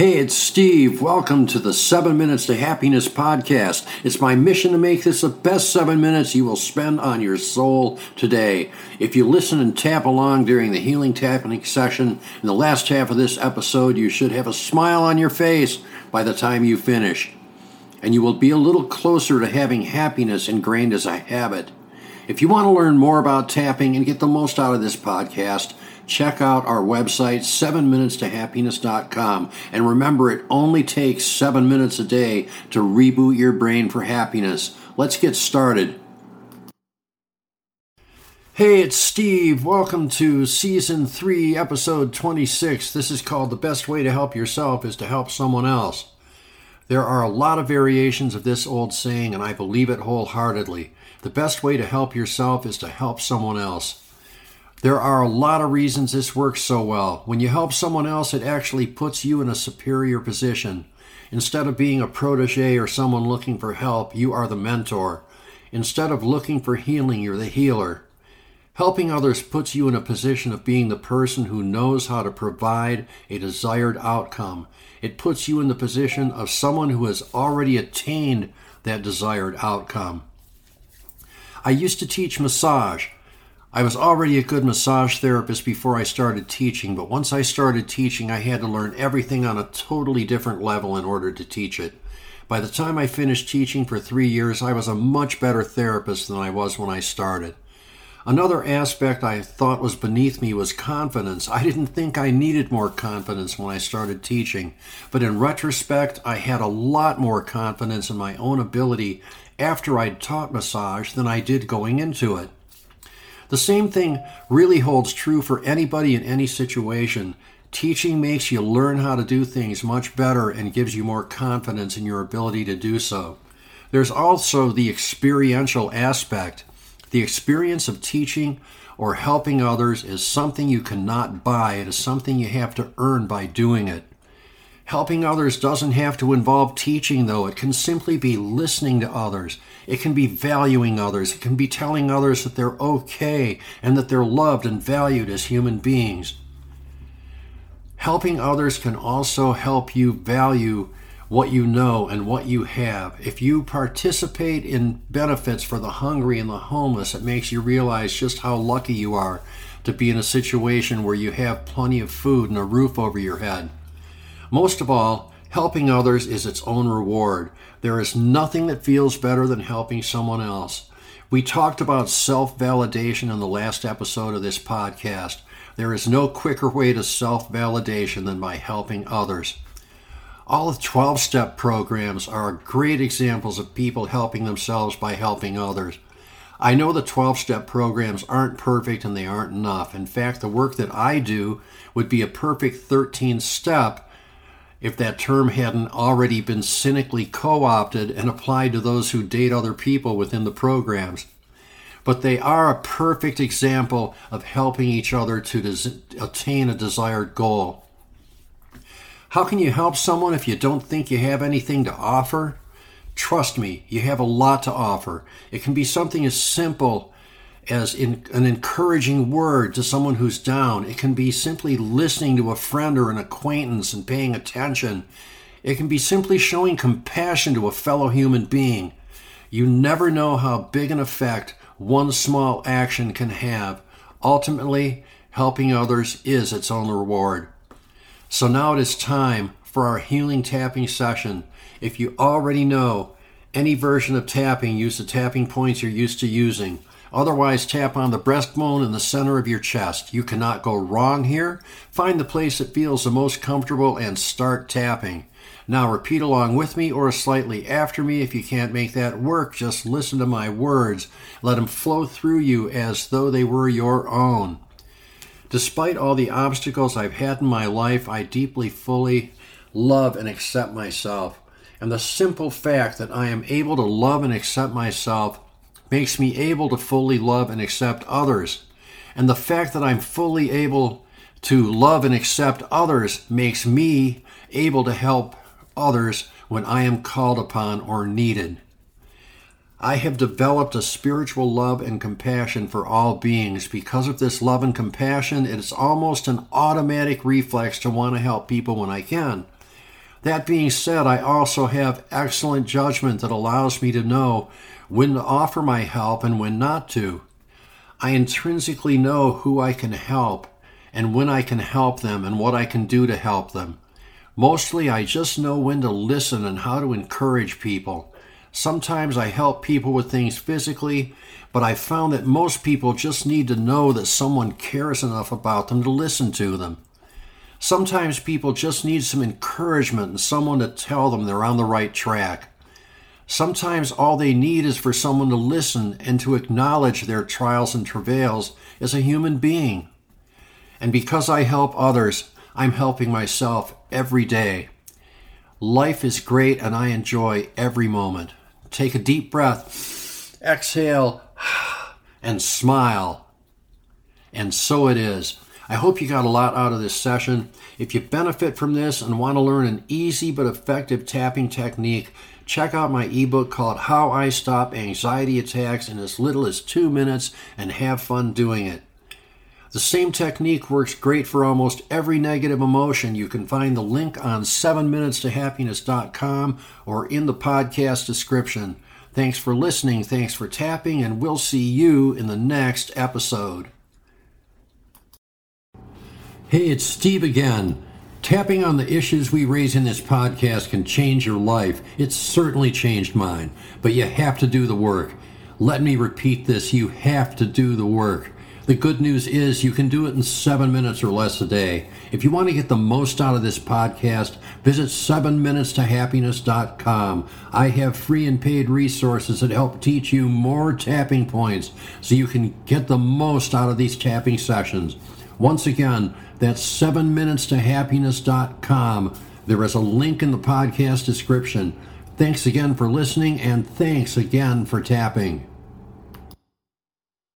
Hey, it's Steve. Welcome to the 7 Minutes to Happiness podcast. It's my mission to make this the best 7 minutes you will spend on your soul today. If you listen and tap along during the healing tapping session in the last half of this episode, you should have a smile on your face by the time you finish. And you will be a little closer to having happiness ingrained as a habit. If you want to learn more about tapping and get the most out of this podcast, check out our website, 7minutestohappiness.com. And remember, it only takes seven minutes a day to reboot your brain for happiness. Let's get started. Hey, it's Steve. Welcome to Season 3, Episode 26. This is called The Best Way to Help Yourself is to Help Someone Else. There are a lot of variations of this old saying, and I believe it wholeheartedly. The best way to help yourself is to help someone else. There are a lot of reasons this works so well. When you help someone else, it actually puts you in a superior position. Instead of being a protege or someone looking for help, you are the mentor. Instead of looking for healing, you're the healer. Helping others puts you in a position of being the person who knows how to provide a desired outcome. It puts you in the position of someone who has already attained that desired outcome. I used to teach massage. I was already a good massage therapist before I started teaching, but once I started teaching, I had to learn everything on a totally different level in order to teach it. By the time I finished teaching for three years, I was a much better therapist than I was when I started. Another aspect I thought was beneath me was confidence. I didn't think I needed more confidence when I started teaching, but in retrospect, I had a lot more confidence in my own ability after I'd taught massage than I did going into it. The same thing really holds true for anybody in any situation. Teaching makes you learn how to do things much better and gives you more confidence in your ability to do so. There's also the experiential aspect. The experience of teaching or helping others is something you cannot buy, it is something you have to earn by doing it. Helping others doesn't have to involve teaching, though. It can simply be listening to others. It can be valuing others. It can be telling others that they're okay and that they're loved and valued as human beings. Helping others can also help you value what you know and what you have. If you participate in benefits for the hungry and the homeless, it makes you realize just how lucky you are to be in a situation where you have plenty of food and a roof over your head. Most of all, helping others is its own reward. There is nothing that feels better than helping someone else. We talked about self validation in the last episode of this podcast. There is no quicker way to self validation than by helping others. All the 12 step programs are great examples of people helping themselves by helping others. I know the 12 step programs aren't perfect and they aren't enough. In fact, the work that I do would be a perfect 13 step if that term hadn't already been cynically co opted and applied to those who date other people within the programs. But they are a perfect example of helping each other to des- attain a desired goal. How can you help someone if you don't think you have anything to offer? Trust me, you have a lot to offer. It can be something as simple as in an encouraging word to someone who's down. It can be simply listening to a friend or an acquaintance and paying attention. It can be simply showing compassion to a fellow human being. You never know how big an effect one small action can have. Ultimately, helping others is its own reward. So now it is time for our healing tapping session. If you already know any version of tapping, use the tapping points you're used to using. Otherwise, tap on the breastbone in the center of your chest. You cannot go wrong here. Find the place that feels the most comfortable and start tapping. Now, repeat along with me or slightly after me. If you can't make that work, just listen to my words. Let them flow through you as though they were your own. Despite all the obstacles I've had in my life, I deeply, fully love and accept myself. And the simple fact that I am able to love and accept myself makes me able to fully love and accept others. And the fact that I'm fully able to love and accept others makes me able to help others when I am called upon or needed. I have developed a spiritual love and compassion for all beings. Because of this love and compassion, it is almost an automatic reflex to want to help people when I can. That being said, I also have excellent judgment that allows me to know when to offer my help and when not to. I intrinsically know who I can help and when I can help them and what I can do to help them. Mostly, I just know when to listen and how to encourage people. Sometimes I help people with things physically, but I found that most people just need to know that someone cares enough about them to listen to them. Sometimes people just need some encouragement and someone to tell them they're on the right track. Sometimes all they need is for someone to listen and to acknowledge their trials and travails as a human being. And because I help others, I'm helping myself every day. Life is great and I enjoy every moment. Take a deep breath, exhale, and smile. And so it is. I hope you got a lot out of this session. If you benefit from this and want to learn an easy but effective tapping technique, check out my ebook called How I Stop Anxiety Attacks in as little as two minutes and have fun doing it. The same technique works great for almost every negative emotion. You can find the link on 7minutestohappiness.com or in the podcast description. Thanks for listening, thanks for tapping, and we'll see you in the next episode. Hey, it's Steve again. Tapping on the issues we raise in this podcast can change your life. It's certainly changed mine, but you have to do the work. Let me repeat this you have to do the work. The good news is you can do it in seven minutes or less a day. If you want to get the most out of this podcast, visit 7minutestohappiness.com. I have free and paid resources that help teach you more tapping points so you can get the most out of these tapping sessions. Once again, that's 7minutestohappiness.com. There is a link in the podcast description. Thanks again for listening, and thanks again for tapping.